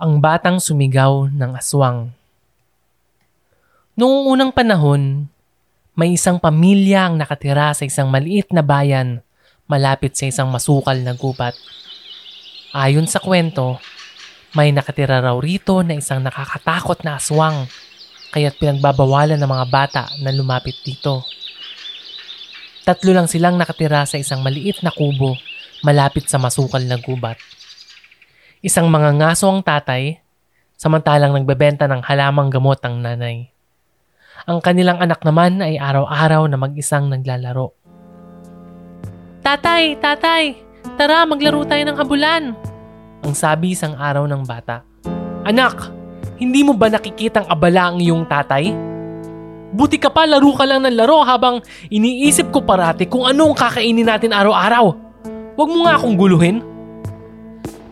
Ang batang sumigaw ng aswang. Noong unang panahon, may isang pamilya ang nakatira sa isang maliit na bayan malapit sa isang masukal na gubat. Ayon sa kwento, may nakatira raw rito na isang nakakatakot na aswang kaya't pinagbabawalan ng mga bata na lumapit dito. Tatlo lang silang nakatira sa isang maliit na kubo malapit sa masukal na gubat. Isang mga ngaso ang tatay, samantalang nagbebenta ng halamang gamot ang nanay. Ang kanilang anak naman ay araw-araw na mag-isang naglalaro. Tatay, tatay, tara maglaro tayo ng habulan. Ang sabi isang araw ng bata. Anak, hindi mo ba nakikitang abala ang iyong tatay? Buti ka pa, laro ka lang ng laro habang iniisip ko parati kung ano ang kakainin natin araw-araw. Huwag mo nga akong guluhin.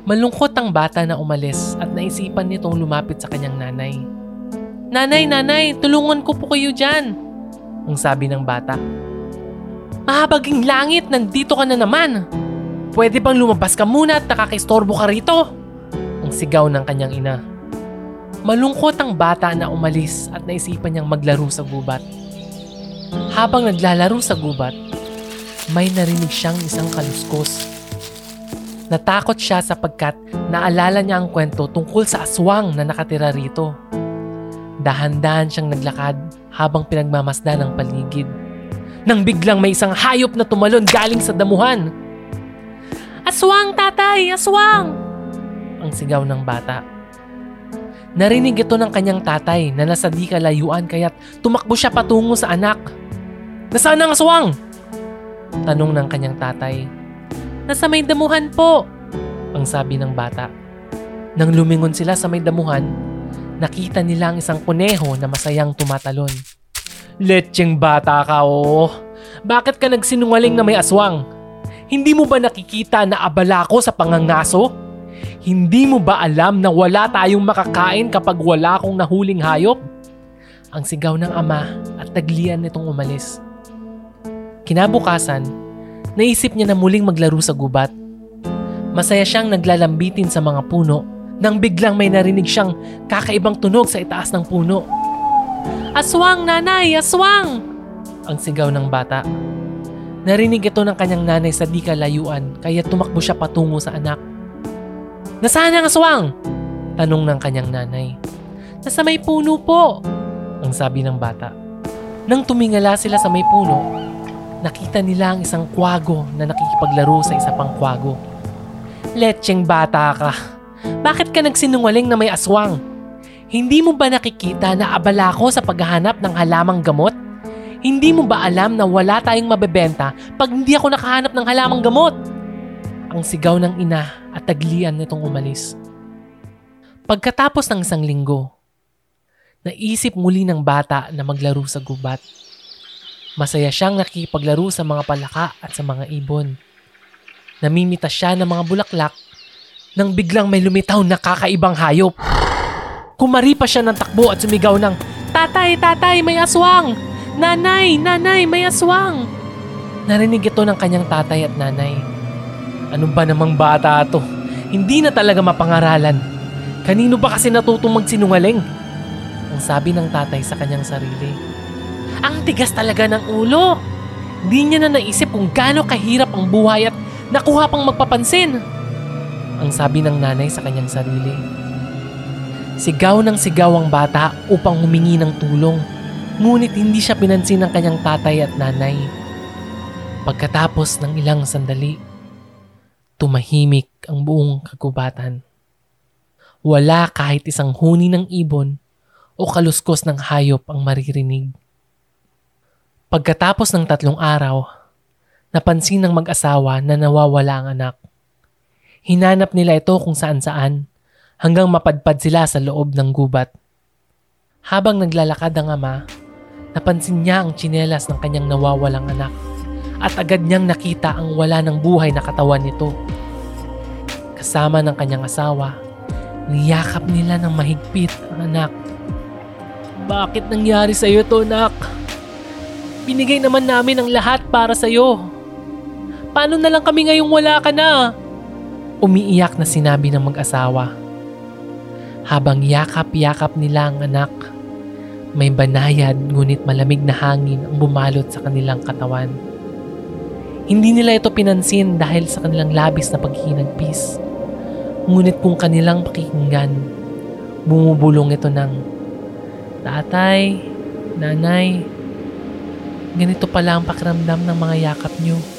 Malungkot ang bata na umalis at naisipan nitong lumapit sa kanyang nanay. Nanay, nanay, tulungan ko po kayo dyan. Ang sabi ng bata. Mahabaging langit, nandito ka na naman. Pwede bang lumabas ka muna at nakakistorbo ka rito? Ang sigaw ng kanyang ina. Malungkot ang bata na umalis at naisipan niyang maglaro sa gubat. Habang naglalaro sa gubat, may narinig siyang isang kaluskos. Natakot siya sapagkat naalala niya ang kwento tungkol sa aswang na nakatira rito. Dahan-dahan siyang naglakad habang pinagmamasdan ang paligid. Nang biglang may isang hayop na tumalon galing sa damuhan. Aswang, tatay! Aswang! Ang sigaw ng bata. Narinig ito ng kanyang tatay na nasa di kalayuan kaya't tumakbo siya patungo sa anak. Nasaan ang aswang? Tanong ng kanyang tatay. Nasa may damuhan po, ang sabi ng bata. Nang lumingon sila sa may damuhan, nakita nila ang isang kuneho na masayang tumatalon. Lecheng bata ka, oo. Bakit ka nagsinungaling na may aswang? Hindi mo ba nakikita na abala ko sa pangangaso? Hindi mo ba alam na wala tayong makakain kapag wala akong nahuling hayop? Ang sigaw ng ama at taglian nitong umalis. Kinabukasan, naisip niya na muling maglaro sa gubat. Masaya siyang naglalambitin sa mga puno nang biglang may narinig siyang kakaibang tunog sa itaas ng puno. Aswang, nanay! Aswang! Ang sigaw ng bata. Narinig ito ng kanyang nanay sa di kalayuan kaya tumakbo siya patungo sa anak. Nasaan ang aswang? Tanong ng kanyang nanay. Nasa may puno po, ang sabi ng bata. Nang tumingala sila sa may puno, nakita nila ang isang kwago na nakikipaglaro sa isa pang kwago. Lecheng bata ka. Bakit ka nagsinungaling na may aswang? Hindi mo ba nakikita na abala ko sa paghahanap ng halamang gamot? Hindi mo ba alam na wala tayong mabebenta pag hindi ako nakahanap ng halamang gamot? Ang sigaw ng ina at taglian nitong umalis. Pagkatapos ng isang linggo, naisip muli ng bata na maglaro sa gubat. Masaya siyang nakikipaglaro sa mga palaka at sa mga ibon. Namimitas siya ng mga bulaklak nang biglang may lumitaw na kakaibang hayop. Kumari pa siya ng takbo at sumigaw ng, Tatay, tatay, may aswang! Nanay, nanay, may aswang! Narinig ito ng kanyang tatay at nanay. Ano ba namang bata to? Hindi na talaga mapangaralan. Kanino ba kasi natutong magsinungaling? Ang sabi ng tatay sa kanyang sarili. Ang tigas talaga ng ulo. Hindi niya na naisip kung gaano kahirap ang buhay at nakuha pang magpapansin. Ang sabi ng nanay sa kanyang sarili. Sigaw ng sigaw ang bata upang humingi ng tulong. Ngunit hindi siya pinansin ng kanyang tatay at nanay. Pagkatapos ng ilang sandali, tumahimik ang buong kagubatan. Wala kahit isang huni ng ibon o kaluskos ng hayop ang maririnig. Pagkatapos ng tatlong araw, napansin ng mag-asawa na nawawala ang anak. Hinanap nila ito kung saan-saan hanggang mapadpad sila sa loob ng gubat. Habang naglalakad ang ama, napansin niya ang tsinelas ng kanyang nawawalang anak at agad niyang nakita ang wala ng buhay na katawan nito. Kasama ng kanyang asawa, niyakap nila ng mahigpit ang anak. Bakit nangyari sa iyo to, anak? Binigay naman namin ang lahat para sa iyo. Paano na lang kami ngayong wala ka na? Umiiyak na sinabi ng mag-asawa. Habang yakap-yakap nila ang anak, may banayad ngunit malamig na hangin ang bumalot sa kanilang katawan. Hindi nila ito pinansin dahil sa kanilang labis na paghinagpis. Ngunit kung kanilang pakikinggan, bumubulong ito ng Tatay, Nanay, ganito pala ang pakiramdam ng mga yakap nyo.